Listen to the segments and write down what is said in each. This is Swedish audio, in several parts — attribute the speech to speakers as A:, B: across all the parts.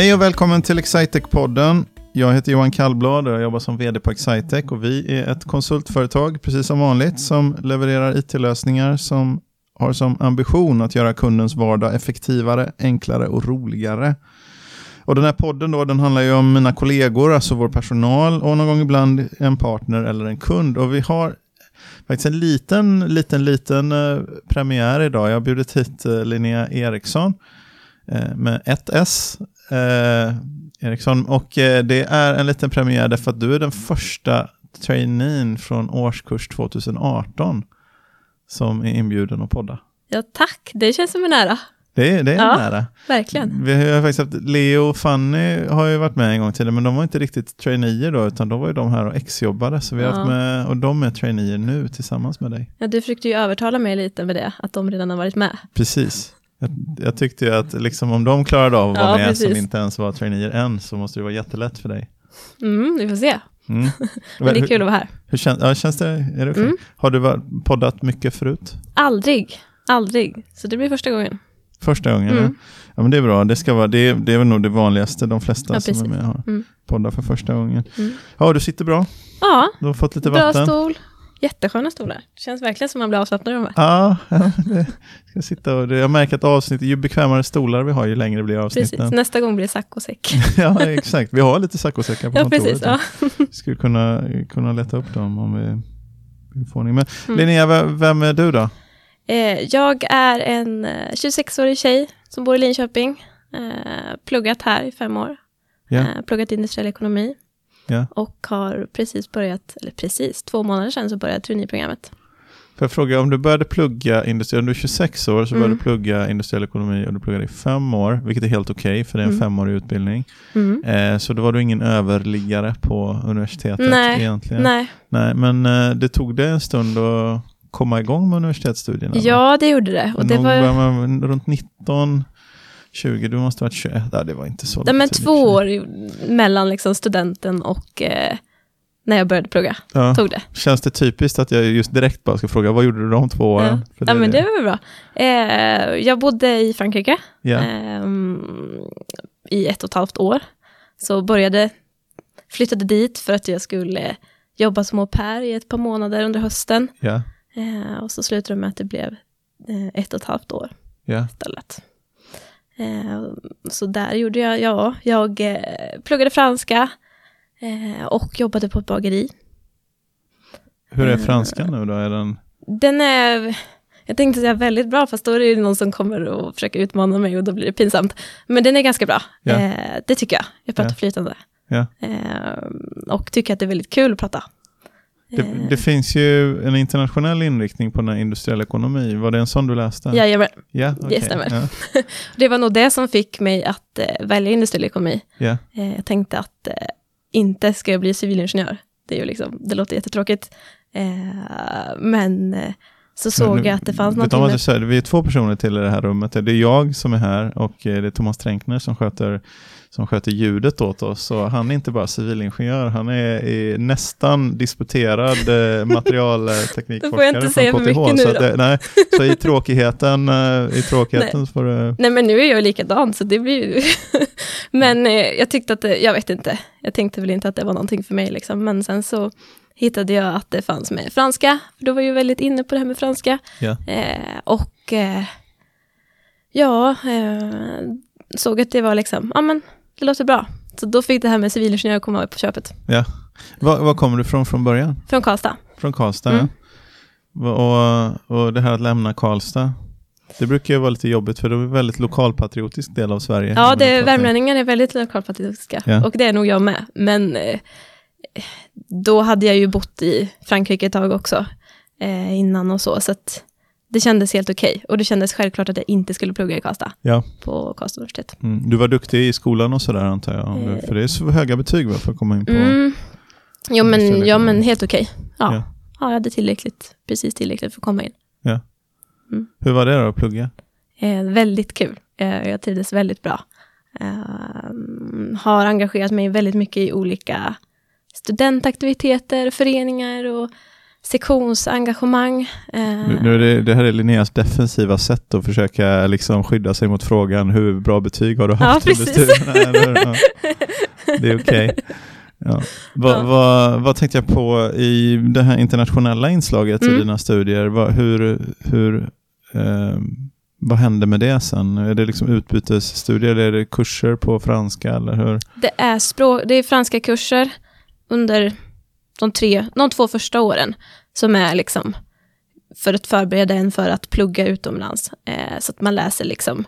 A: Hej och välkommen till Excitec-podden. Jag heter Johan Kallblad och jag jobbar som vd på Excitec och vi är ett konsultföretag, precis som vanligt, som levererar it-lösningar som har som ambition att göra kundens vardag effektivare, enklare och roligare. Och den här podden då, den handlar ju om mina kollegor, alltså vår personal och någon gång ibland en partner eller en kund. Och vi har faktiskt en liten, liten, liten eh, premiär idag. Jag har bjudit hit eh, Linnea Eriksson eh, med ett S. Eh, Eriksson. Och eh, det är en liten premiär därför att du är den första traineen från årskurs 2018 som är inbjuden att podda.
B: Ja, tack. Det känns som en ära.
A: Det är, det är
B: Ja.
A: nära.
B: Verkligen.
A: Vi har faktiskt haft, Leo och Fanny har ju varit med en gång tidigare, men de var inte riktigt traineer då, utan då var ju de här och exjobbade. Så vi har
B: Ja.
A: haft med, och de är traineer nu tillsammans med dig.
B: Ja, du försökte ju övertala mig lite med det, att de redan har varit med.
A: Precis. Jag, jag tyckte ju att liksom, om de klarade av att vara
B: Ja,
A: med som
B: precis.
A: inte ens var traineer än, så måste det vara jättelätt för dig.
B: Mm, vi får se.
A: Mm.
B: Men det är kul att vara här.
A: Hur känns, ja, känns det? Är det okej?
B: Mm.
A: Har du poddat mycket förut?
B: Aldrig. Aldrig. Så det blir första gången.
A: Första gången?
B: Mm.
A: Ja. ja, men det är bra. Det, ska vara, det, det är väl nog det vanligaste. De flesta
B: Ja,
A: som är med har
B: Mm.
A: poddat för första gången.
B: Mm.
A: Ja, du sitter bra.
B: Ja,
A: Du har fått lite
B: bra
A: vatten.
B: stol. Jättesköna stolar. Känns verkligen som man blir avslappnad här.
A: Ja, ja, det ska sitta och det, jag märker att avsnitt, ju bekvämare stolar vi har, ju längre blir
B: Precis.
A: avsnitten.
B: Nästa gång blir det saccosäck.
A: ja, exakt. Vi har lite saccosäckar på
B: Ja,
A: kontoret.
B: precis. Ja.
A: Vi skulle kunna, kunna leta upp dem om vi vill få ordning. Men
B: Mm.
A: Linnea, vem, är du då?
B: Eh, jag är en eh, 26-årig tjej som bor i Linköping. Eh, pluggat här i fem år. Eh, pluggat industriell ekonomi.
A: Ja.
B: Och har precis börjat, eller precis, två månader sedan så började traineeprogrammet.
A: Får jag fråga, om du började plugga industri, om du är 26 år så började
B: Mm.
A: du plugga industriell ekonomi och du pluggade i fem år, vilket är helt okej för det är en
B: Mm.
A: femårig utbildning.
B: Mm.
A: Eh, så då var du ingen överliggare på universitetet
B: Nej,
A: egentligen?
B: Nej,
A: Nej, men eh, det tog det en stund att komma igång med universitetsstudierna?
B: ja det gjorde det. Och det var
A: började man runt 19, 20, du måste ha varit 21, nej, det var inte så
B: ja, men två år i- mellan liksom studenten och eh, när jag började plugga.
A: Ja.
B: Tog det.
A: Känns det typiskt att jag just direkt bara ska fråga, vad gjorde du de två åren? För
B: Ja, men
A: är
B: det var bra. Eh, jag bodde i Frankrike
A: Ja,
B: ehm, i ett och ett halvt år. Så började, flyttade dit för att jag skulle jobba som au pair i ett par månader under hösten.
A: ja,
B: Eh, och så slutade det med att det blev eh, ett och ett halvt år
A: ja.
B: istället. Eh, så där gjorde jag, ja, jag eh, pluggade franska eh, och jobbade på ett bageri.
A: Hur är franskan nu då? Är den...
B: Den är, jag tänkte säga väldigt bra, fast då är det ju någon som kommer och försöker utmana mig och då blir det pinsamt. Men den är ganska bra, eh, det tycker jag. Jag pratar
A: Ja.
B: flytande. Eh, och tycker att det är väldigt kul att prata.
A: Det,
B: Eh,
A: det finns ju en internationell inriktning på den industriell ekonomi. Var det en sån du läste?
B: Jajamän.
A: ja okej.
B: det stämmer.
A: Ja,
B: Det var nog det som fick mig att eh, välja industriell ekonomi. Eh, jag tänkte att eh, inte ska jag bli civilingenjör. Det, är ju liksom, det låter jättetråkigt. Men så såg
A: Men,
B: jag att det fanns någonting med...
A: säger? Vi är två personer till i det här rummet. Det är jag som är här och det är Thomas Tränkner som sköter, som sköter ljudet åt oss. Så han är inte bara civilingenjör, han är, är nästan disputerad eh, materialteknikforskare
B: får jag inte
A: från
B: säga för
A: KTH.
B: mycket nu
A: så, att nej, så i tråkigheten, eh, i tråkigheten så får du...
B: Nej men nu är jag likadan så det blir ju... men eh, jag tyckte att det, jag vet inte, jag tänkte väl inte att det var någonting för mig liksom. Men sen så hittade jag att det fanns med franska, för då var jag väldigt inne på det här med franska.
A: Ja.
B: Eh, och eh, ja, eh, såg att det var liksom, ja men det låter bra. Så då fick det här med civilingenjör komma på köpet.
A: Var, var kommer du från från början?
B: Från Karlstad.
A: Från Karlstad,
B: Mm.
A: ja. Och, och det här att lämna Karlstad, det brukar ju vara lite jobbigt för det är en väldigt lokalpatriotisk del av Sverige.
B: Ja, det, värmlänningar är väldigt lokalpatriotiska.
A: Ja.
B: Och det är nog jag med. Men eh, då hade jag ju bott i Frankrike ett tag också. Eh, innan och så. Så att det kändes helt okej. Och det kändes självklart att jag inte skulle plugga i Karlstad.
A: Ja.
B: På Karlstad universitet.
A: Mm. Du var duktig i skolan och sådär antar jag?
B: Eh.
A: För det är så höga betyg va, för att komma in på...
B: Mm. Jo, men, ja, men helt okej. Ja.
A: Ja.
B: Ja. jag hade tillräckligt, precis tillräckligt för att komma in.
A: Hur var det då att plugga?
B: Eh, väldigt kul. Eh, jag trivdes väldigt bra. Eh, har engagerat mig väldigt mycket i olika studentaktiviteter, föreningar och sektionsengagemang. Eh,
A: Nu, det, det här är Linneas defensiva sätt att försöka liksom skydda sig mot frågan hur bra betyg har du haft
B: Ja,
A: under studierna? Ja. Det är okej. Ja. Vad,
B: Ja.
A: vad, vad tänkte jag på i det här internationella inslaget i
B: Mm.
A: dina studier? Vad, hur, hur, eh, vad hände med det sen? Är det liksom utbytesstudier eller är det kurser på franska? Eller hur?
B: Det är, språk, det är franska kurser under de, tre, de två första åren som är liksom för att förbereda en för att plugga utomlands. Eh, så att man läser liksom,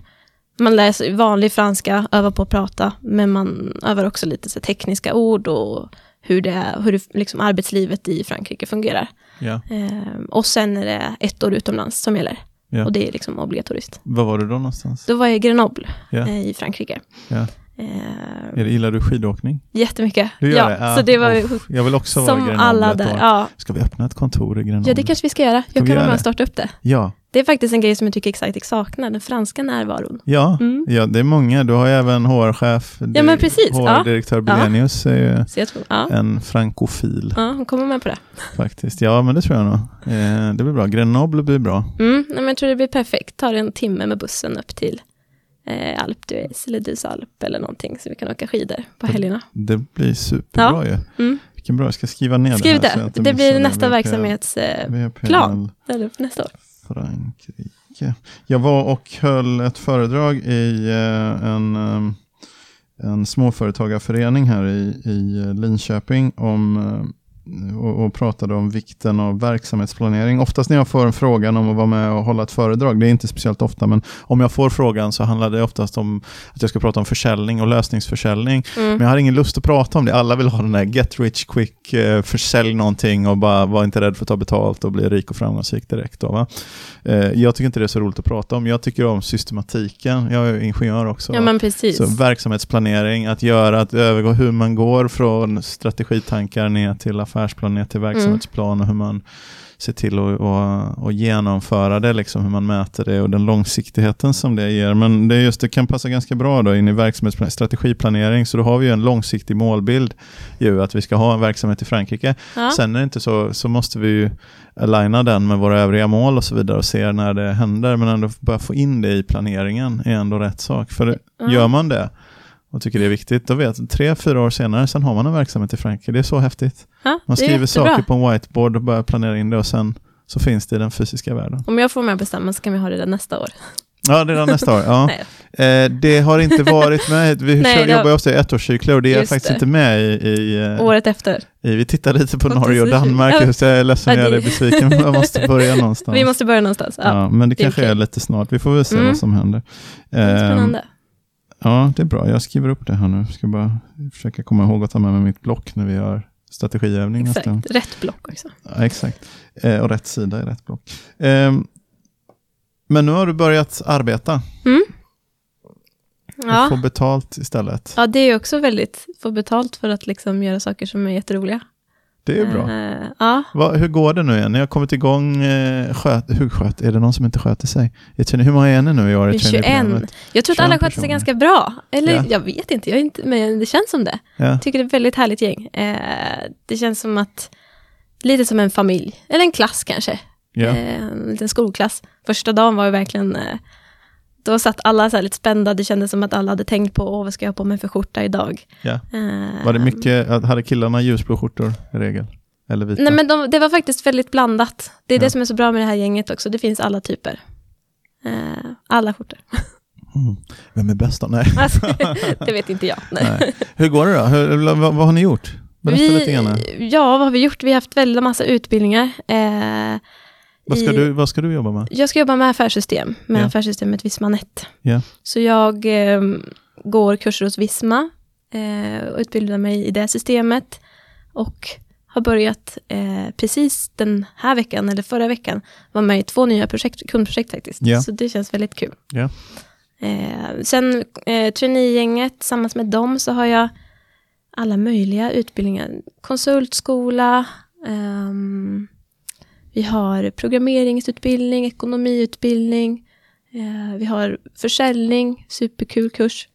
B: man läser vanlig franska, övar på att prata, men man övar också lite så tekniska ord och hur, det är, hur det, liksom arbetslivet i Frankrike fungerar.
A: Ja.
B: Eh, och sen är det ett år utomlands som gäller.
A: Ja.
B: Och det är liksom obligatoriskt.
A: Var var du då någonstans?
B: Då var jag i Grenoble
A: Ja.
B: eh, i Frankrike.
A: Ja.
B: Eh,
A: gillar du skidåkning?
B: jättemycket.
A: Du gör
B: ja,
A: det? Ja.
B: Så det var
A: Uff, jag vill också vara i
B: som alla där. Ja.
A: Ska vi öppna ett kontor i Grenoble?
B: ja, det kanske vi ska göra. Jag kan vara med och starta upp det.
A: Ja,
B: Det är faktiskt en grej som jag tycker Excitec saknar, den franska närvaron.
A: ja.
B: Mm.
A: ja, det är många. Du har ju även HR-chef.
B: Ja, men precis. Ja.
A: HR-direktör Belenius är ju
B: tror, ja,
A: en frankofil
B: ja, hon kommer med på det.
A: faktiskt. Ja, men det tror jag nog. Eh, det blir bra. Grenoble blir bra.
B: Mm, nej, men jag tror det blir perfekt. Tar en timme med bussen upp till eh, Alp d'Huez eller Dus Alp eller någonting, så vi kan åka skidor på helgerna.
A: Det blir superbra ju.
B: Mm.
A: Vilken bra, jag ska skriva ner
B: Skriv
A: det här. så
B: det, det, blir nästa verksamhetsplan, eller för nästa år.
A: Frankrike. Jag var och höll ett föredrag i eh, en, eh, en småföretagarförening här i, i Linköping om, eh, och, och pratade om vikten av verksamhetsplanering. Oftast när jag får en frågan om att vara med och hålla ett föredrag, det är inte speciellt ofta, men om jag får frågan så handlar det oftast om att jag ska prata om försäljning och lösningsförsäljning.
B: Mm.
A: Men jag har ingen lust att prata om det. Alla vill ha den där get rich quick, eh, försälj någonting och bara var inte rädd för att ta betalt och bli rik och framgångsrik direkt. Då? Eh, jag tycker inte det är så roligt att prata om. Jag tycker om systematiken. Jag är ingenjör också.
B: Ja, men precis.
A: Så verksamhetsplanering, att göra, att övergå hur man går från strategitankar ner till affärsplan, ner till
B: Mm.
A: verksamhetsplan och hur man ser till att och, och genomföra det, liksom, hur man mäter det och den långsiktigheten som det ger. Men det, är just, det kan passa ganska bra då in i verksamhetsplanering, strategiplanering, så då har vi ju en långsiktig målbild, ju, att vi ska ha en verksamhet i Frankrike.
B: ja.
A: Sen är det inte så, så måste vi ju aligna den med våra övriga mål och så vidare och se när det händer, men ändå börja få in det i planeringen är ändå rätt sak. För
B: Ja.
A: gör man det och tycker det är viktigt, då vet tre, fyra år senare, sen har man en verksamhet i Frankrike. Det är så häftigt.
B: ja,
A: Man
B: det är
A: skriver
B: jättebra.
A: saker på en whiteboard och börjar planera in det och sen så finns det i den fysiska världen.
B: Om jag får med bestämma så kan vi ha det där nästa år.
A: Ja, redan nästa år. Ja. Eh, det har inte varit med. Vi
B: Nej,
A: kör,
B: det
A: jobbar ju ofta i ettårscykler och det är faktiskt
B: det.
A: inte med i... i, eh,
B: Året efter.
A: i vi tittar lite på
B: Och
A: Norge och. Danmark,
B: Ja.
A: just jag är ledsen
B: Ja,
A: jag är
B: det-
A: besviken, men jag måste börja någonstans.
B: Vi måste börja någonstans. Ja.
A: Ja, men det,
B: det är
A: kanske
B: okej.
A: är lite snart. Vi får väl se
B: Mm.
A: vad som händer.
B: Det är
A: Ehm,
B: Spännande.
A: Ja, det är bra. Jag skriver upp det här nu. Ska bara försöka komma ihåg att ta med mig mitt block när vi gör strategiövning.
B: Exakt. Rätt block också.
A: Ja, exakt. Eh, och rätt sida i rätt block. Ehm, men nu har du börjat arbeta
B: Mm.
A: och
B: Ja.
A: få betalt istället.
B: ja, det är också väldigt, få betalt för att liksom göra saker som är jätteroliga.
A: Det är bra.
B: Eh, ja,
A: Va, hur går det nu igen? Ni har kommit igång, eh, sköt, hur sköt, är det någon som inte sköter sig? Hur många är ni nu i år i
B: vi är 21.
A: traineeprogrammet?
B: Jag tror att
A: 21
B: alla sköter sig ganska bra. Eller
A: Ja.
B: jag vet inte, jag inte, men det känns som det.
A: Ja,
B: Jag tycker det är ett väldigt härligt gäng. Eh, det känns som att, lite som en familj, eller en klass kanske.
A: ja.
B: Eh, en liten skolklass. Första dagen var ju verkligen, eh, då satt alla så lite spända, det kändes som att alla hade tänkt på, åh vad ska jag ha på mig för skjorta idag?
A: ja.
B: Eh,
A: Var det mycket, hade killarna ljusblå skjortor i regel? Eller vita?
B: Nej men de, det var faktiskt väldigt blandat. Det är
A: Ja.
B: det som är så bra med det här gänget också, det finns alla typer. Eh, alla skjortor.
A: Mm. Vem är bäst då? Nej.
B: Alltså, det vet inte jag. Nej.
A: Nej. Hur går det då? Hur, vad, vad har ni gjort? Berätta lite grann.
B: Ja, vad har vi gjort? Vi har haft väldigt massa utbildningar. Eh,
A: Vad ska,
B: i-
A: du, vad ska du jobba med?
B: Jag ska jobba med affärssystem, med
A: Ja.
B: affärssystemet Visma.net.
A: Ja.
B: Så jag eh, går kurser hos Visma eh, och utbildar mig i det systemet. Och har börjat eh, precis den här veckan, eller förra veckan, vara med i två nya projekt, kundprojekt faktiskt.
A: Ja.
B: Så det känns väldigt kul.
A: Ja.
B: Eh, sen eh, traineegänget, tillsammans med dem så har jag alla möjliga utbildningar. Konsultskola, ehm, vi har programmeringsutbildning, ekonomiutbildning, eh, vi har försäljning, superkul kurs.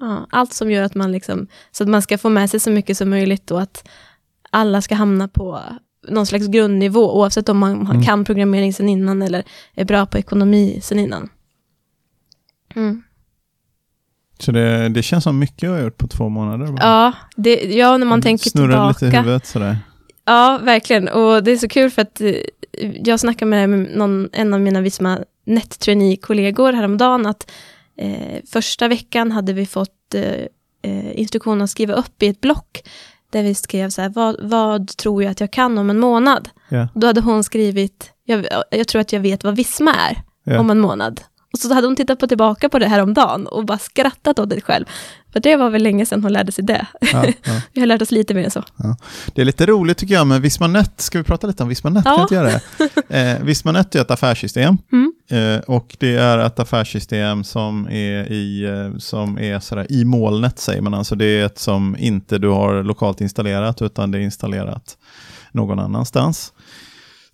B: Ja, allt som gör att man liksom, så att man ska få med sig så mycket som möjligt och att alla ska hamna på någon slags grundnivå, oavsett om man
A: Mm.
B: kan programmering sen innan eller är bra på ekonomi sen innan. Mm.
A: Så det, det känns som mycket jag har gjort på två månader. bara.
B: Ja, det, ja, när man tänker
A: Snurrar lite i
B: tillbaka.
A: huvudet sådär.
B: Ja, verkligen. Och det är så kul för att eh, jag snackade med någon, en av mina Visma net kollegor häromdagen att eh, första veckan hade vi fått eh, eh, instruktion att skriva upp i ett block där vi skrev så här, vad, vad tror jag att jag kan om en månad?
A: Ja,
B: Då hade hon skrivit, jag, jag tror att jag vet vad Visma är
A: ja.
B: om en månad. Och så hade hon tittat på tillbaka på det här om dagen och bara skrattat åt det själv. För det var väl länge sedan hon lärde sig det.
A: Ja, ja.
B: Vi har lärt oss lite mer än så.
A: Det är lite roligt tycker jag med Vismanet. Ska vi prata lite om Vismanet?
B: Ja.
A: Kan inte göra det? Eh, Vismanet är ett affärssystem.
B: Mm.
A: Eh, och det är ett affärssystem som är i, eh, som är sådär, i molnet, säger man. Alltså det är ett som inte du har lokalt installerat, utan det är installerat någon annanstans.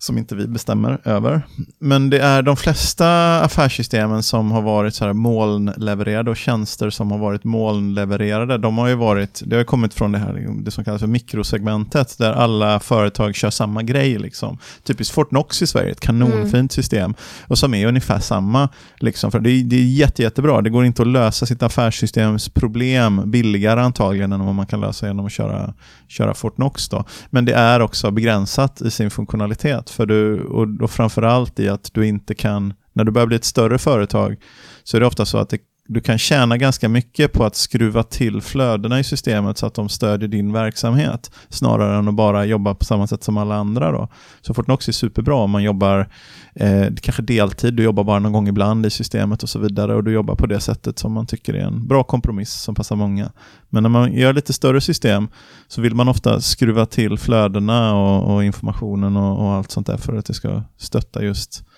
A: Som inte vi bestämmer över. Men det är de flesta affärssystemen som har varit så här molnlevererade och tjänster som har varit molnlevererade. De har ju varit, det har kommit från det här det som kallas för mikrosegmentet där alla företag kör samma grej. Liksom. Typiskt Fortnox i Sverige, ett kanonfint system. Och som är ungefär samma. Liksom, för det, är, det är jätte, jättebra. Det går inte att lösa sitt affärssystems problem billigare antagligen än vad man kan lösa genom att köra, köra Fortnox. Då. Men det är också begränsat i sin funktionalitet. För du, och, och framförallt i att du inte kan, när du börjar bli ett större företag, så är det ofta så att det, du kan tjäna ganska mycket på att skruva till flödena i systemet så att de stödjer din verksamhet, snarare än att bara jobba på samma sätt som alla andra. Då. Så Fortnox är superbra om man jobbar eh, kanske deltid, du jobbar bara någon gång ibland i systemet och så vidare och du jobbar på det sättet som man tycker är en bra kompromiss som passar många. Men när man gör lite större system så vill man ofta skruva till flödena och, och informationen och, och allt sånt där för att det ska stötta just eh,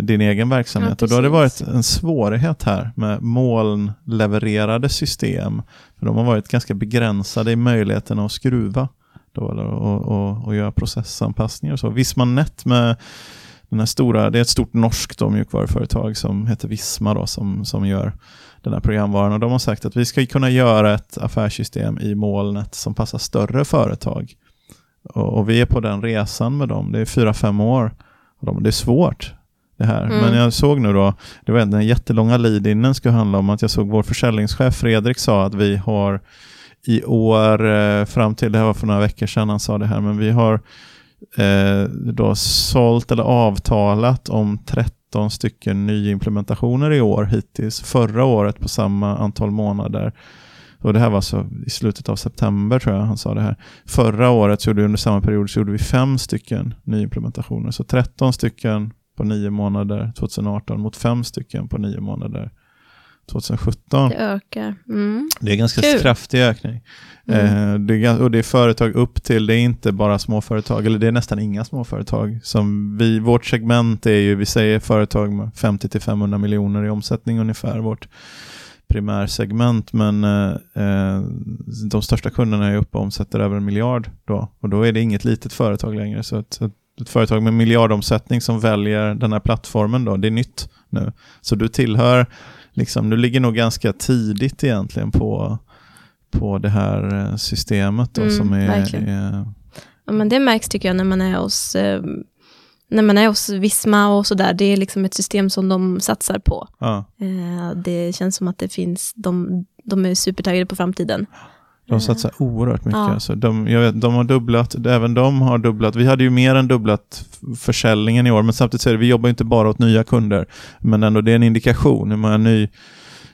A: din egen verksamhet.
B: Ja,
A: och då har det varit en svårighet här med molnlevererade system. För de har varit ganska begränsade i möjligheten att skruva då, eller, och, och, och göra processanpassningar och så. Vismanet med den här stora, det är ett stort norskt då, mjukvaruföretag som heter Visma då, som, som gör den här programvaran. Och de har sagt att vi ska kunna göra ett affärssystem i molnet som passar större företag. Och, och vi är på den resan med dem. Det är fyra, fem år. Och de, det är svårt det här.
B: Mm.
A: Men jag såg nu då, det var den jättelånga lead-inen ska handla om att jag såg vår försäljningschef Fredrik sa att vi har i år eh, fram till, det här var för några veckor sedan han sa det här, men vi har eh, då sålt eller avtalat om 13 stycken nyimplementationer i år hittills. Förra året på samma antal månader. Och det här var så i slutet av september tror jag han sa det här. Förra året så gjorde vi under samma period så gjorde vi fem stycken nyimplementationer. Så 13 stycken på nio månader 2018 mot fem stycken på nio månader 2017.
B: Det ökar. Mm.
A: Det är ganska
B: Kul.
A: kraftig ökning.
B: Mm.
A: Eh, det är, och det är företag upp till, det är inte bara småföretag, eller det är nästan inga småföretag. Som vi, vårt segment är ju, vi säger företag med 50-500 miljoner i omsättning ungefär, vårt primärsegment. Men eh, eh, de största kunderna är uppe och omsätter över en miljard då. Och då är det inget litet företag längre. Så ett, ett, ett företag med miljardomsättning som väljer den här plattformen då, det är nytt nu. Så du tillhör, liksom, du ligger nog ganska tidigt egentligen på på det här eh, systemet då,
B: Mm,
A: som är, är
B: Ja, men det märks tycker jag när man är hos, eh, när man är hos Visma och sådär. Det är liksom ett system som de satsar på.
A: ja,
B: Eh, det känns som att det finns, de, de är supertaggade på framtiden.
A: De satsar oerhört mycket.
B: Ja.
A: Alltså, de, jag vet, de har dubblat, även de har dubblat. Vi hade ju mer än dubblat försäljningen i år, men samtidigt det, vi jobbar inte bara åt nya kunder. Men ändå, det är en indikation. Hur många ny,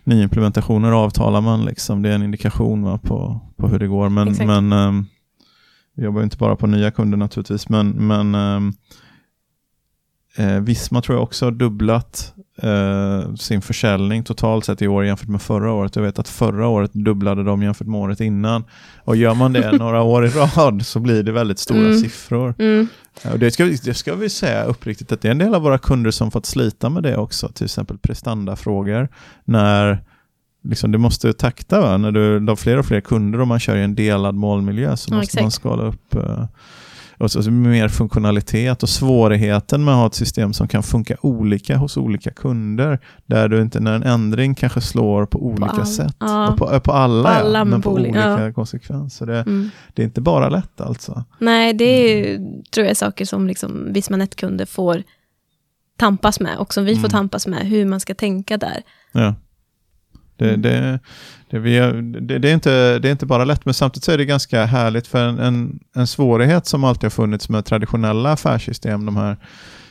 A: nyimplementationer avtalar man? Liksom. Det är en indikation va, på, på hur det går. Men,
B: Exakt.
A: men ehm, vi jobbar inte bara på nya kunder naturligtvis, men, men ehm, eh, Visma tror jag också har dubblat eh, sin försäljning totalt sett i år jämfört med förra året. Jag vet att förra året dubblade de jämfört med året innan. Och gör man det några år i rad så blir det väldigt stora
B: Mm.
A: siffror.
B: Mm.
A: Ja, Och det, ska, vi- det ska vi säga uppriktigt att det är en del av våra kunder som fått slita med det också. Till exempel prestandafrågor. När liksom, du måste takta va? när du har fler och fler kunder och man kör i en delad målmiljö så
B: Ja,
A: måste man
B: exakt.
A: skala upp, eh, och så, mer funktionalitet och svårigheten med att ha ett system som kan funka olika hos olika kunder. Där du inte, när en ändring kanske slår på olika
B: all-
A: sätt.
B: ja.
A: Och på, på alla,
B: På alla,
A: ja,
B: men på
A: på
B: oli-
A: olika
B: ja.
A: konsekvenser. Det,
B: Mm.
A: det är inte bara lätt alltså.
B: Nej, det är ju, tror jag saker som liksom Visma-kunder får tampas med och som vi får
A: Mm.
B: tampas med, hur man ska tänka där.
A: Ja. Det,
B: Mm.
A: det, det, vi, det, det, är inte, det är inte bara lätt, men samtidigt så är det ganska härligt för en, en, en svårighet som alltid har funnits med traditionella affärssystem, de här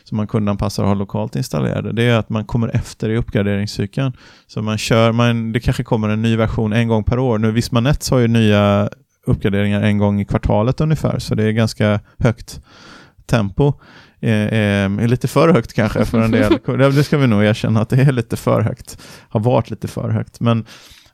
A: som man kundanpassar och har lokalt installerade, det är att man kommer efter i uppgraderingscykeln. Så man kör, man, det kanske kommer en ny version en gång per år. Nu Visma Nets har ju nya uppgraderingar en gång i kvartalet ungefär, så det är ganska högt tempo. Eh, eh, är lite för högt kanske för en del. Det ska vi nog erkänna att det är lite för högt. Har varit lite för högt. Men,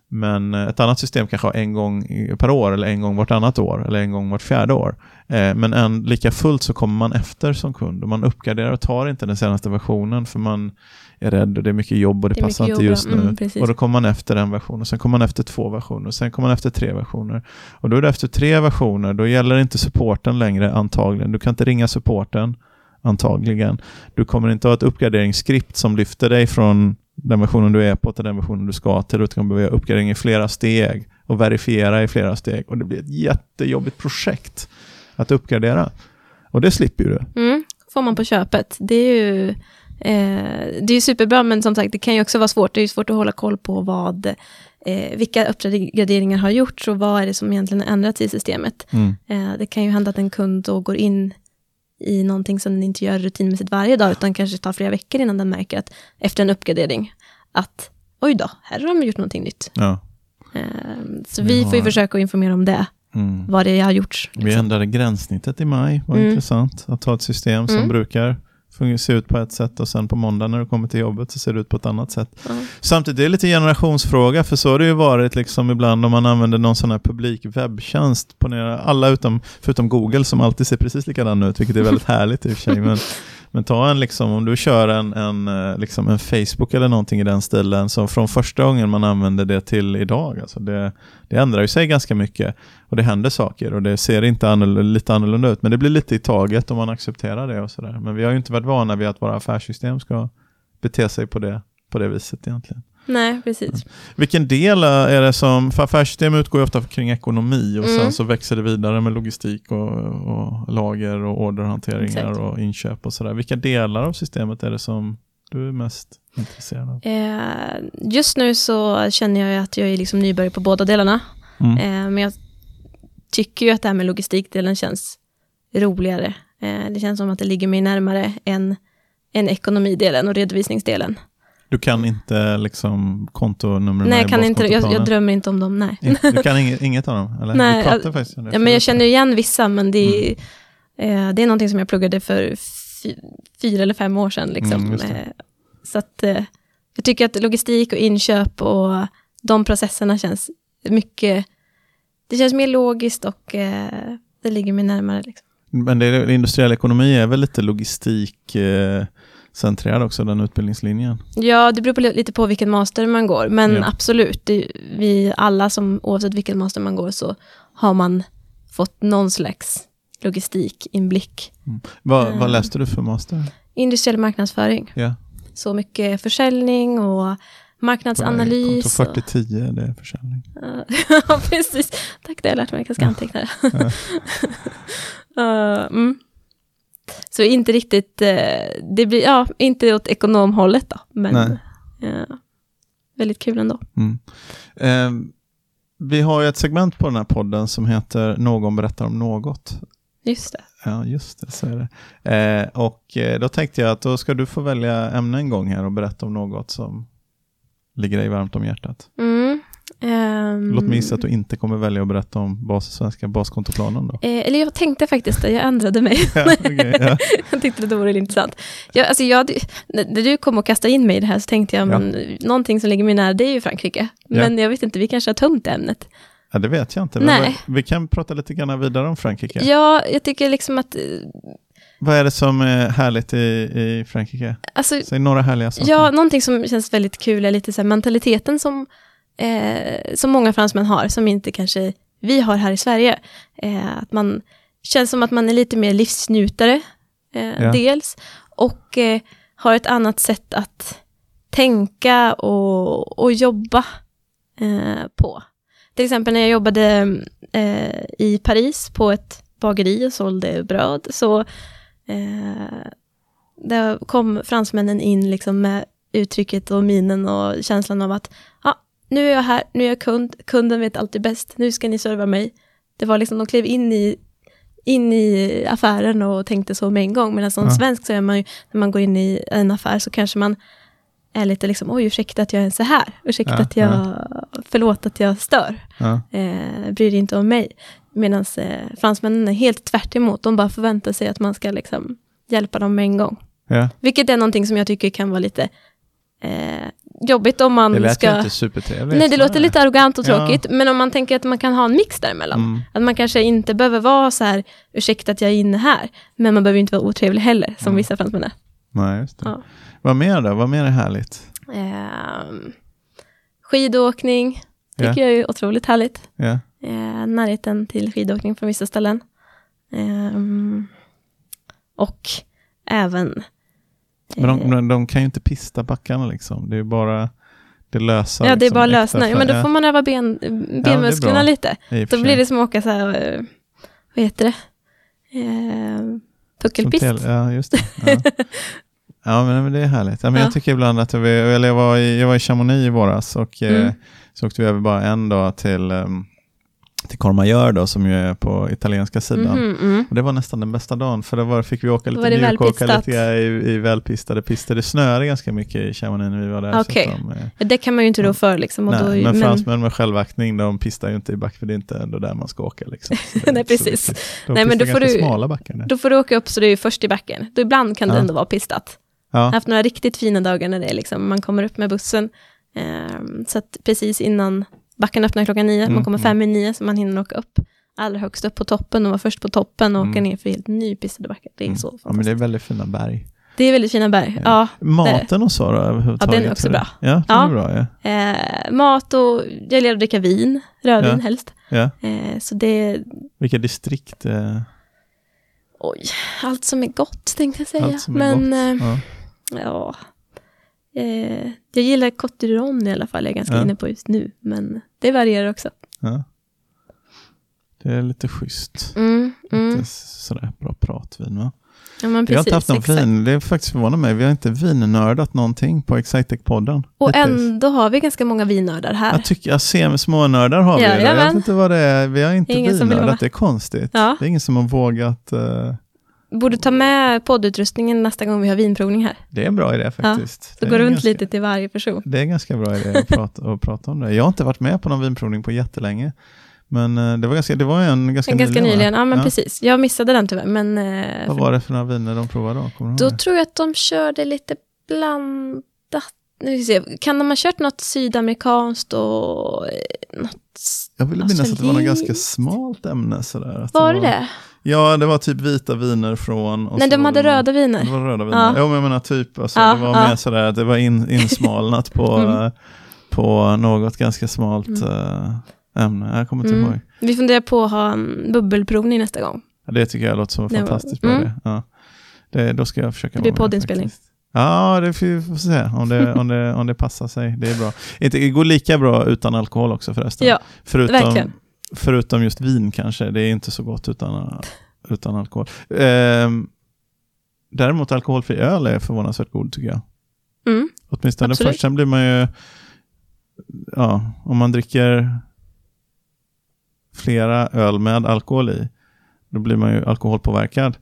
A: men ett annat system kanske har en gång per år eller en gång vartannat år eller en gång vart fjärde år. Eh, men en, lika fullt så kommer man efter som kund och man uppgraderar och tar inte den senaste versionen för man är rädd och det är mycket jobb och det,
B: Det
A: passar inte just nu.
B: Mm,
A: och då kommer man efter en version och sen kommer man efter två versioner och sen kommer man efter tre versioner. Och då är det efter tre versioner, då gäller inte supporten längre antagligen. Du kan inte ringa supporten antagligen. Du kommer inte ha ett uppgraderingsskript som lyfter dig från den versionen du är på till den versionen du ska till. Du kommer behöva uppgradering i flera steg och verifiera i flera steg. Och det blir ett jättejobbigt projekt att uppgradera. Och det slipper ju du.
B: Mm, får man på köpet. Det är ju eh, det är superbra, men som sagt, det kan ju också vara svårt. Det är ju svårt att hålla koll på vad, eh, vilka uppgraderingar har gjorts och vad är det som egentligen har ändrats i systemet.
A: Mm.
B: Eh, det kan ju hända att en kund då går in i någonting som den inte gör rutinmässigt varje dag, utan kanske tar flera veckor innan den märker att efter en uppgradering, att oj då, här har de gjort någonting nytt.
A: Ja.
B: Eh, så
A: Vi
B: vi får ju försöka informera om det,
A: Mm.
B: vad det har gjorts.
A: Vi ändrade gränssnittet i maj, var
B: Mm.
A: intressant. Att ha ett system som
B: Mm.
A: brukar se ut på ett sätt och sen på måndag när du kommer till jobbet så ser det ut på ett annat sätt.
B: Ja.
A: Samtidigt är det lite generationsfråga, för så har det ju varit liksom ibland om man använder någon sån här publik webbtjänst. Ponera, alla utom, förutom Google som alltid ser precis likadan ut, vilket är väldigt härligt i och för sig. Men, men ta en, liksom, om du kör en, en, eh, liksom en Facebook eller någonting i den stilen, så från första gången man använder det till idag, alltså det, det ändrar ju sig ganska mycket. Och det händer saker och det ser inte annorlunda, lite annorlunda ut, men det blir lite i taget om man accepterar det och sådär. Men vi har ju inte varit vana vid att våra affärssystem ska bete sig på det, på det viset egentligen.
B: Nej, precis.
A: Vilken del är det som, för affärssystem utgår ju ofta kring ekonomi och
B: Mm.
A: sen så växer det vidare med logistik och, och lager och orderhanteringar
B: Exakt.
A: och inköp och sådär. Vilka delar av systemet är det som du är mest intresserad av?
B: Eh, just nu så känner jag att jag är liksom nybörjare på båda delarna.
A: Mm.
B: Eh, men jag tycker ju att det här med logistikdelen känns roligare. Eh, det känns som att det ligger mig närmare än, än ekonomidelen och redovisningsdelen.
A: Du kan inte liksom kontonumren
B: nej, jag, kan inte, jag, jag drömmer inte om dem, nej.
A: Du kan inget, inget av dem? Eller?
B: Nej, jag-
A: faktiskt
B: Ja, men jag känner igen vissa, men det är, eh, det är någonting som jag pluggade för fy, fyra eller fem år sedan. Liksom.
A: Mm.
B: Eh, så att, eh, jag tycker att logistik och inköp och de processerna känns mycket, det känns mer logiskt och eh, det ligger mig närmare. Liksom.
A: Men det industriell ekonomi är väl lite logistik eh, centrerad också, den utbildningslinjen?
B: Ja, det beror på, lite på vilken master man går, men
A: Ja.
B: absolut, det, vi alla som, oavsett vilken master man går, så har man fått någon slags logistikinblick.
A: Vad,
B: Mm.
A: vad läste du för master?
B: Industriell marknadsföring.
A: Ja.
B: så mycket försäljning och marknadsanalys.
A: Konto 4010 det är försäljning.
B: ja, precis. Tack, det har jag lärt mig. Jag ska anteckna det. uh, mm. Så inte riktigt, eh, det blir, ja, inte åt ekonomhållet då, men ja, väldigt kul ändå.
A: Mm. Eh, vi har ju ett segment på den här podden som heter Någon berättar om något.
B: Just det.
A: Ja, just det, så är det. Eh, och eh, då tänkte jag att då ska du få välja ämne en gång här och berätta om något som ligger dig varmt om hjärtat.
B: Mm. Ehm,
A: Låt mig gissa att du inte kommer välja att berätta om bas, svenska baskontoplanen då.
B: eh, eller jag tänkte faktiskt det, jag ändrade mig.
A: Ja, okej, ja.
B: jag tyckte det vore intressant. Jag, alltså jag, när du kom och kastade in mig i det här så tänkte jag,
A: Ja.
B: men, någonting som ligger mig nära det är ju Frankrike. Men jag vet inte, vi kanske har tömt ämnet.
A: ja, det vet jag inte. Men
B: Nej.
A: vi kan prata lite grann vidare om Frankrike.
B: Ja, jag tycker liksom att, eh,
A: Vad är det som är härligt i, i Frankrike?
B: alltså,
A: Säg några härliga saker.
B: ja, någonting som känns väldigt kul är lite så mentaliteten som, eh, som många fransmän har, som inte kanske vi har här i Sverige. Eh, att man känns som att man är lite mer livsnjutare, eh,
A: Ja.
B: dels. Och eh, har ett annat sätt att tänka och, och jobba eh, på. Till exempel när jag jobbade eh, i Paris på ett bageri och sålde bröd, så där kom fransmännen in liksom med uttrycket och minen och känslan av att ja, nu är jag här, nu är jag kund, kunden vet alltid bäst, nu ska ni serva mig. Det var liksom, de klev in i, in i affären och tänkte så med en gång, medan som
A: Ja.
B: svensk så är man ju, när man går in i en affär så kanske man är lite liksom, oj ursäkta att jag är så här, ursäkta
A: Ja,
B: att jag, förlåt att jag stör,
A: Ja.
B: eh, bryr dig inte om mig. Medan eh, fransmännen är helt tvärt emot. de bara förväntar sig att man ska liksom hjälpa dem med en gång.
A: Ja.
B: Vilket är någonting som jag tycker kan vara lite eh, jobbigt om man
A: Det lät
B: ska...
A: ju inte supertrevligt.
B: Nej, det låter lite arrogant och
A: Ja.
B: tråkigt, men om man tänker att man kan ha en mix däremellan.
A: Mm.
B: Att man kanske inte behöver vara så här, ursäkta att jag är inne här, men man behöver inte vara otrevlig heller, som
A: Mm.
B: vissa fransmän är.
A: Nej, just det.
B: Ja.
A: Vad mer då? Vad mer är härligt?
B: Ehm, skidåkning tycker
A: Ja.
B: jag är otroligt härligt.
A: Ja.
B: Eh, närheten till skidåkning från vissa ställen. Ehm, och även...
A: Men de,
B: eh,
A: de, de kan ju inte pista backarna liksom. Det är bara det lösa.
B: ja, det är
A: liksom,
B: bara lösna. Ja,
A: för-
B: men då
A: ja,
B: får man öva ben, benmusklerna
A: bra.
B: lite. Då blir det som att åka så här, eh, vad heter det? Eh, puckelpist.
A: Ja, just det. Ja. Ja, men, men det är härligt. Ja, men
B: Ja.
A: Jag tycker ibland att vi, eller jag, var i, jag var i Chamonix i våras och eh,
B: Mm.
A: så åkte vi över bara en dag till, um, till Courmayeur då, som ju är på italienska sidan.
B: Mhm, mm.
A: Och det var nästan den bästa dagen, för då fick vi åka lite
B: det
A: mjukåka i, i välpistade pister. Det snöade ganska mycket i Chamonix när vi var där. att de, eh,
B: Det kan man ju inte rå för. Liksom,
A: Nej,
B: då,
A: men
B: men,
A: fransmän med självaktning, de pistar ju inte i back, för det är inte ändå där man ska åka. Liksom. Det
B: Nej, precis.
A: De
B: Nej, men då får du-
A: smala backar
B: då får du åka upp så du är först i backen. Då ibland kan det
A: Ja.
B: ändå vara pistat. Jag
A: Ja,
B: har haft några riktigt fina dagar när det är liksom, man kommer upp med bussen. ehm, så att precis innan backen öppnar klockan nio,
A: Mm,
B: man kommer
A: mm.
B: fem i nio, så man hinner åka upp allra högst upp på toppen och vara först på toppen och åka
A: Mm.
B: ner för helt nypistade backar. Det är
A: mm.
B: så
A: ja, men
B: fantastiskt.
A: det är väldigt fina berg.
B: det är väldigt fina berg. Ja.
A: Maten och så då överhuvudtaget?
B: Ja, den är också bra.
A: Ja, den
B: Ja.
A: är bra. Ja.
B: Eh, mat och, jag gillar att dricka vin, rödvin
A: Ja.
B: helst.
A: Ja.
B: Eh, så det,
A: Vilka distrikt? Eh,
B: oj, allt som är gott tänkte jag säga.
A: allt som är
B: Men
A: gott.
B: eh,
A: Ja.
B: ja, eh, jag gillar Côte d'Iron i alla fall, jag är ganska
A: Ja.
B: inne på just nu. Men det varierar också.
A: Ja. Det är lite schysst.
B: Mm, mm.
A: Lite sådär bra pratvin va?
B: Ja, men
A: Vi har
B: precis.
A: inte haft någon
B: exakt.
A: vin, det är faktiskt förvånar mig. Vi har inte vinnördat någonting på Excitec-podden.
B: Och
A: hittills.
B: ändå har vi ganska många vinnördar här.
A: Jag tycker, jag ser med smånördar har vi. det. Jag
B: Jajamän.
A: vet inte vad det är. Vi har inte
B: Ingen
A: vinnördat, det är konstigt.
B: Ja.
A: Det är ingen som har vågat. eh,
B: Borde ta med poddutrustningen nästa gång vi har vinprovning här.
A: det är en bra idé faktiskt.
B: Så
A: Det
B: gå
A: är
B: runt
A: ganska,
B: lite till varje person.
A: Det är en ganska bra idé att prata, att prata om det. Jag har inte varit med på någon vinprovning på jättelänge. Men eh, det var, ganska, det var en ganska
B: ganska
A: nyligen. va?
B: nyligen, ja men precis. Jag missade den tyvärr, men eh,
A: Vad var det för några viner de provade då? Kommer
B: då tror jag att de körde lite blandat. Nu ska se. Kan de ha kört något sydamerikanskt och eh, något...
A: Jag vill minnas att det var något ganska smalt ämne. Sådär, att
B: Var det det?
A: Ja, det var typ vita viner från... och
B: Nej, de hade röda viner.
A: Det var röda viner.
B: Ja.
A: Ja. men jag menar typ, alltså,
B: Ja,
A: det var
B: ja.
A: mer sådär att det var in, insmalnat på,
B: Mm.
A: eh, på något ganska smalt
B: Mm.
A: eh, ämne. Jag kommer inte
B: Mm.
A: ihåg.
B: Vi funderar på att ha en bubbelprovning nästa gång.
A: Ja, Det tycker jag låter som en fantastiskt bra
B: mm.
A: Ja. Det, då ska jag försöka
B: Det blir poddinspelning.
A: Ja, det får vi får se om det, om, det, om det passar sig. Det är bra. Det går lika bra utan alkohol också förresten.
B: Ja,
A: förutom,
B: verkligen.
A: Förutom just vin kanske. Det är inte så gott utan, utan alkohol. Ehm, däremot alkoholfri öl är förvånansvärt god tycker jag.
B: Mm.
A: Åtminstone
B: Absolut.
A: först. Sen blir man ju, ja, om man dricker flera öl med alkohol i, då blir man ju alkoholpåverkad.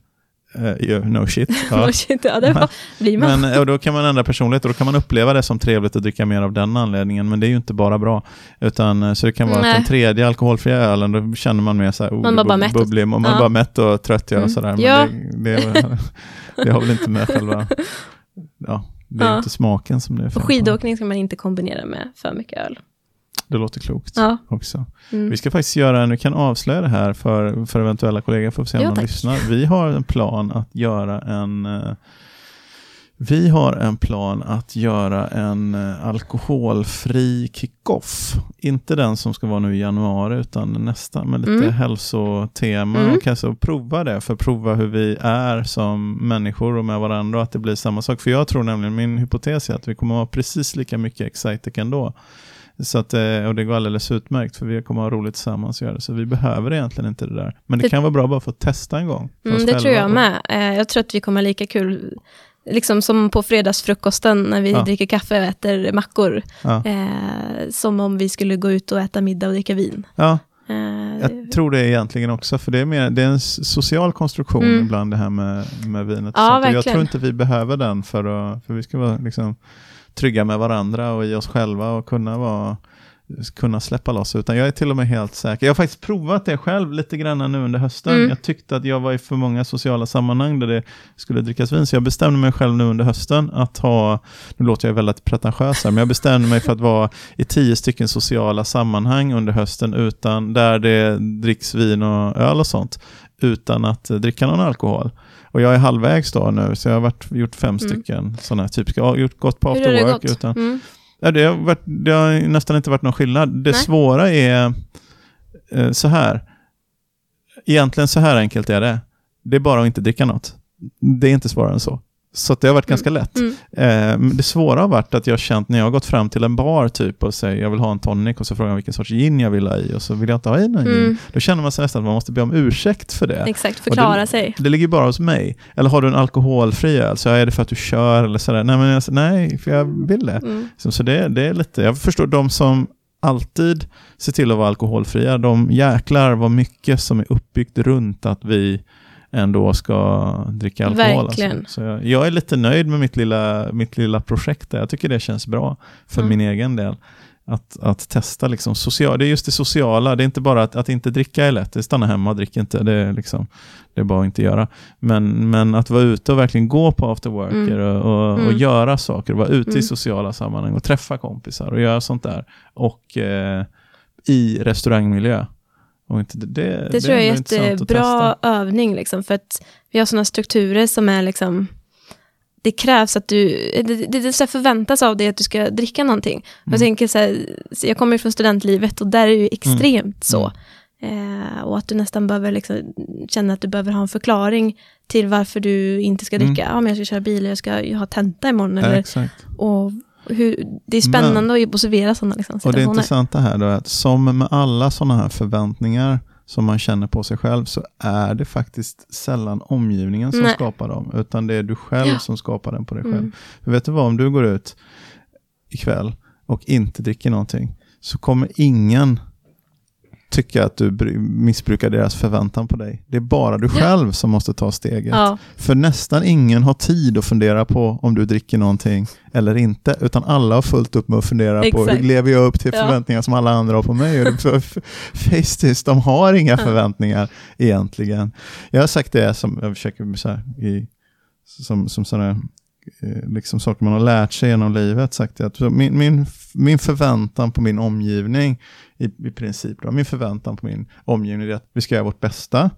A: Uh, no shit. Ja.
B: Oh shit, ja, det var, blir man.
A: Men, och då kan man ändra personlighet och då kan man uppleva det som trevligt att dricka mer av den anledningen, men det är ju inte bara bra. Utan, eh, så det kan vara att den tredje alkoholfria ölen, då känner man mer så här, oh,
B: Man var bara mätt och-
A: bubblig, man
B: ja.
A: bara mätt och trött ja,
B: Mm.
A: och sådär. Men
B: Ja.
A: det, det, det har väl inte med själva, ja, det är
B: Ja.
A: inte smaken som det är fel
B: Och skidåkning ska man inte kombinera med för mycket öl.
A: Det låter klokt
B: Ja.
A: också.
B: Mm.
A: Vi ska faktiskt göra, nu kan avslöja det här för, för eventuella kollegor, får vi se om
B: Ja,
A: de
B: tack.
A: lyssnar. Vi har en plan att göra en eh, Vi har en plan att göra en eh, alkoholfri kick-off. Inte den som ska vara nu i januari utan nästa med lite
B: Mm.
A: hälsotema
B: Mm.
A: och kanske prova det för att prova hur vi är som människor och med varandra och att det blir samma sak. För jag tror nämligen, min hypotes är att vi kommer att ha precis lika mycket Excitec ändå. Så att, eh, och det går alldeles utmärkt för vi kommer att ha roligt tillsammans och göra det. Så vi behöver egentligen inte det där. Men det,
B: Det-
A: kan vara bra bara för att testa en gång.
B: Mm, det tror jag med. Eh, jag tror att vi kommer ha lika kul, liksom som på fredagsfrukosten när vi
A: Ja.
B: dricker kaffe och äter mackor.
A: Ja.
B: Eh, som om vi skulle gå ut och äta middag och dricka vin.
A: Ja,
B: Eh,
A: Jag tror det egentligen också, för det är, mer, det är en social konstruktion
B: Mm.
A: ibland det här med, med vinet.
B: Ja,
A: Så att jag tror inte vi behöver den för, att, för vi ska vara liksom, trygga med varandra och i oss själva och kunna, vara, kunna släppa loss. Utan jag är till och med helt säker. Jag har faktiskt provat det själv lite grann nu under hösten.
B: Mm.
A: Jag tyckte att jag var i för många sociala sammanhang där det skulle drickas vin. Så jag bestämde mig själv nu under hösten att ha, nu låter jag väldigt pretentiös här, men jag bestämde mig för att vara i tio stycken sociala sammanhang under hösten utan, där det dricks vin och öl och sånt utan att dricka någon alkohol. Och jag är halvvägs då nu, så jag har varit, gjort fem stycken sådana här typiska, gjort, gått på
B: Hur
A: after
B: det
A: work
B: gått?
A: utan,
B: Mm.
A: Ja, det, har varit, det har nästan inte varit någon skillnad. Det
B: Nej.
A: svåra är eh, så här. Egentligen så här enkelt är det. Det är bara att inte dricka något. Det är inte svårare än så. Så det har varit ganska lätt.
B: Mm.
A: Eh, det svåra har varit att jag har känt när jag har gått fram till en bar typ och säger jag vill ha en tonic och så frågar jag vilken sorts gin jag vill ha i och så vill jag inte ha i någon gin.
B: Mm.
A: Då känner man sig nästan att man måste be om ursäkt för det.
B: Exakt, förklara
A: det-
B: sig.
A: Det ligger bara hos mig. Eller har du en alkoholfri öl? Så är det för att du kör eller sådär? Nej, men jag, nej för jag vill det.
B: Mm.
A: Så, så det, det är lite, jag förstår de som alltid ser till att vara alkoholfria, de jäklar vad mycket som är uppbyggt runt att vi ändå ska dricka alkohol.
B: Verkligen.
A: Alltså. Så jag, jag är lite nöjd med mitt lilla, mitt lilla projekt där. Jag tycker det känns bra för
B: Mm.
A: min egen del. Att, att testa liksom social, det är just det sociala, det är inte bara att, att inte dricka är lätt, det är stanna hemma och dricka inte, det är, liksom, det är bara att inte göra. Men, men att vara ute och verkligen gå på after worker
B: Mm.
A: och, och, och
B: Mm.
A: göra saker, vara ute i
B: Mm.
A: sociala sammanhang och träffa kompisar och göra sånt där. Och eh, i restaurangmiljö. Och inte, det, det,
B: Det tror jag är jättebra övning, liksom, för att vi har sådana strukturer som är liksom, det krävs att du, det, det, det förväntas av dig att du ska dricka någonting. Jag
A: Mm.
B: tänker så här, jag kommer från studentlivet och där är det ju extremt så. Eh, och att du nästan behöver liksom, känna att du behöver ha en förklaring till varför du inte ska
A: Mm.
B: dricka. Ja, men jag ska köra bil, jag ska ha tenta imorgon.
A: Ja,
B: Eller,
A: exakt.
B: och hur, det är spännande att observera sådana liksom,
A: Och det
B: situationer.
A: intressanta här då är att som med alla sådana här förväntningar som man känner på sig själv så är det faktiskt sällan omgivningen som
B: Nej.
A: skapar dem, utan det är du själv
B: Ja.
A: som skapar den på dig själv.
B: Mm.
A: För vet du vad, om du går ut ikväll och inte dricker någonting så kommer ingen tycka att du missbrukar deras förväntan på dig. Det är bara du själv som måste ta steget.
B: Ja,
A: För nästan ingen har tid att fundera på om du dricker någonting eller inte, utan alla har fullt upp med att fundera på
B: Exakt.
A: hur lever jag upp till
B: Ja.
A: förväntningar som alla andra har på mig. Och de har inga förväntningar egentligen. Jag har sagt det som, jag försöker så här, i, som, som sådana eh, liksom saker man har lärt sig genom livet. Sagt att min, min, min förväntan på min omgivning, i, i princip, då, min förväntan på min omgivning är att vi ska göra vårt bästa,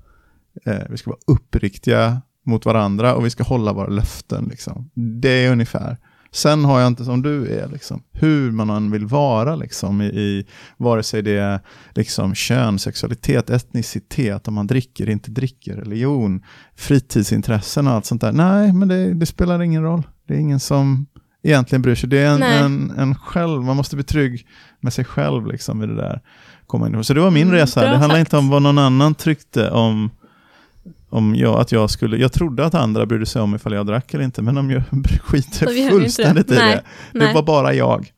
A: eh, vi ska vara uppriktiga mot varandra och vi ska hålla våra löften. Liksom. Det är ungefär. Sen har jag inte som du är, liksom, hur man än vill vara, liksom, i, i vare sig det är liksom, kön, sexualitet, etnicitet, om man dricker, inte dricker, religion, fritidsintressen och allt sånt där. Nej, men det, det spelar ingen roll. Det är ingen som egentligen bryr sig. Det är en, en, en själv, man måste bli trygg med sig själv liksom, i det där. Komma in. Så det var min
B: Mm,
A: resa.
B: bra
A: Det handlar
B: sagt.
A: inte om vad någon annan tryckte om om jag, att jag skulle, jag trodde att andra brydde sig om ifall jag drack eller inte, men de skiter fullständigt
B: det.
A: i
B: Nej,
A: det.
B: nej.
A: Det var bara jag.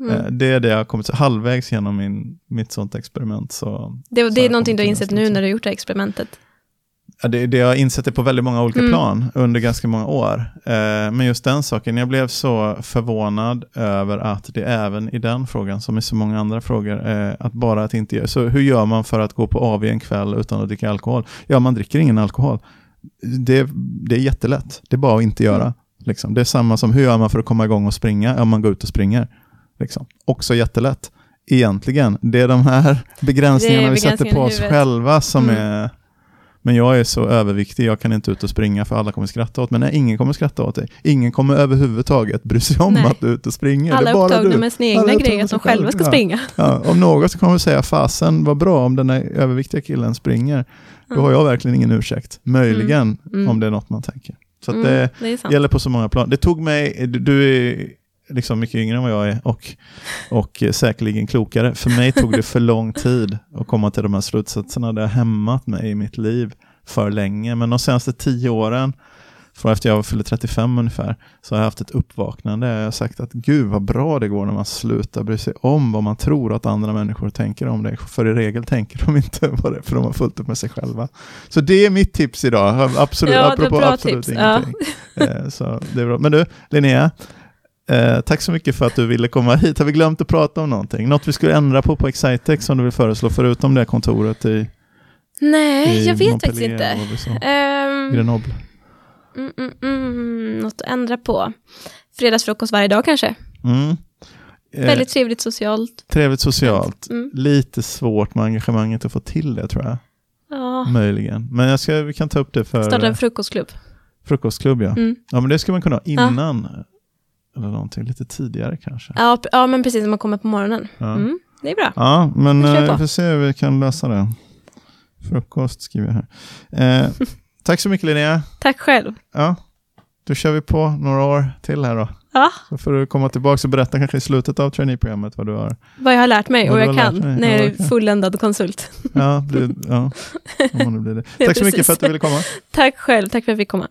B: Mm.
A: Eh, Det är det jag har kommit halvvägs genom min, mitt sånt experiment. Så,
B: Det,
A: så
B: det
A: har
B: är någonting du har insett nu när du har gjort det här experimentet.
A: Det, det jag har insett det på väldigt många olika
B: Mm.
A: plan under ganska många år. Eh, men just den saken, jag blev så förvånad över att det även i den frågan, som i så många andra frågor, eh, att bara att inte göra. Så hur gör man för att gå på AV en kväll utan att dricka alkohol? Ja, man dricker ingen alkohol. Det, det är jättelätt, det är bara att inte göra.
B: Mm.
A: Liksom. Det är samma som hur gör man för att komma igång och springa? Ja, man går ut och springer. Liksom. Också jättelätt. Egentligen, det är de här begränsningarna
B: är
A: vi sätter på
B: begränsningarna
A: oss själva som
B: Mm.
A: är Men jag är så överviktig, jag kan inte ut och springa för alla kommer skratta åt mig. Nej, ingen kommer skratta åt dig. Ingen kommer överhuvudtaget bry sig om
B: Nej.
A: att du är ute och springer.
B: Alla är upptagna
A: du.
B: med sina
A: Alla
B: egna
A: upptagna
B: grejer,
A: sig själva.
B: ska springa.
A: Ja, om något så kommer vi säga, fasen vad bra om den här överviktiga killen springer. Då
B: Ja.
A: har jag verkligen ingen ursäkt. Möjligen,
B: Mm.
A: om det är något man tänker. Så
B: Mm,
A: det
B: det
A: gäller på så många plan. Det tog mig, du- du är liksom mycket yngre än vad jag är och, och säkerligen klokare. För mig tog det för lång tid att komma till de här slutsatserna. Det har hämmat mig i mitt liv för länge. Men de senaste tio åren, från efter jag fyllde 35 ungefär, så har jag haft ett uppvaknande. Jag har sagt att gud vad bra det går när man slutar bry sig om vad man tror att andra människor tänker om det. För i regel tänker de inte på det, för de har fullt upp med sig själva. Så det är mitt tips idag. Absolut,
B: Ja,
A: apropå absolut
B: tips. Ja.
A: ingenting. Eh, så det är bra. Men du, Linnea, eh, tack så mycket för att du ville komma hit. Har vi glömt att prata om någonting? Något vi skulle ändra på på Excitec som du vill föreslå, förutom det kontoret i,
B: Nej,
A: i
B: jag vet
A: Montpellier
B: faktiskt inte. Ehm,
A: Grenoble.
B: mm, mm, mm, något att ändra på. Fredagsfrukost varje dag kanske.
A: Mm. Eh,
B: Väldigt trevligt socialt.
A: Trevligt socialt.
B: Mm.
A: Lite svårt med engagemanget att få till det tror jag.
B: Ja.
A: Möjligen. Men jag ska, vi kan ta upp det för
B: Starta en frukostklubb.
A: frukostklubb. Ja.
B: Mm.
A: ja, men det ska man kunna ha innan. Eller någonting lite tidigare kanske.
B: Ja, ja, men precis när man kommer på morgonen.
A: Ja.
B: Mm, det är bra.
A: Ja, men
B: Vi
A: eh, vi får se hur vi kan lösa det. Frukost skriver jag här. Eh, tack så mycket Linnea.
B: Tack själv.
A: Ja, då kör vi på några år till här då.
B: Ja,
A: Så får du komma tillbaka och berätta kanske i slutet av traineeprogrammet vad du har.
B: vad jag har lärt mig och jag kan när
A: Ja,
B: jag är fulländad konsult.
A: Ja, blir, ja om det blir det. Tack så mycket för att du ville komma.
B: Tack själv, tack för att jag fick komma.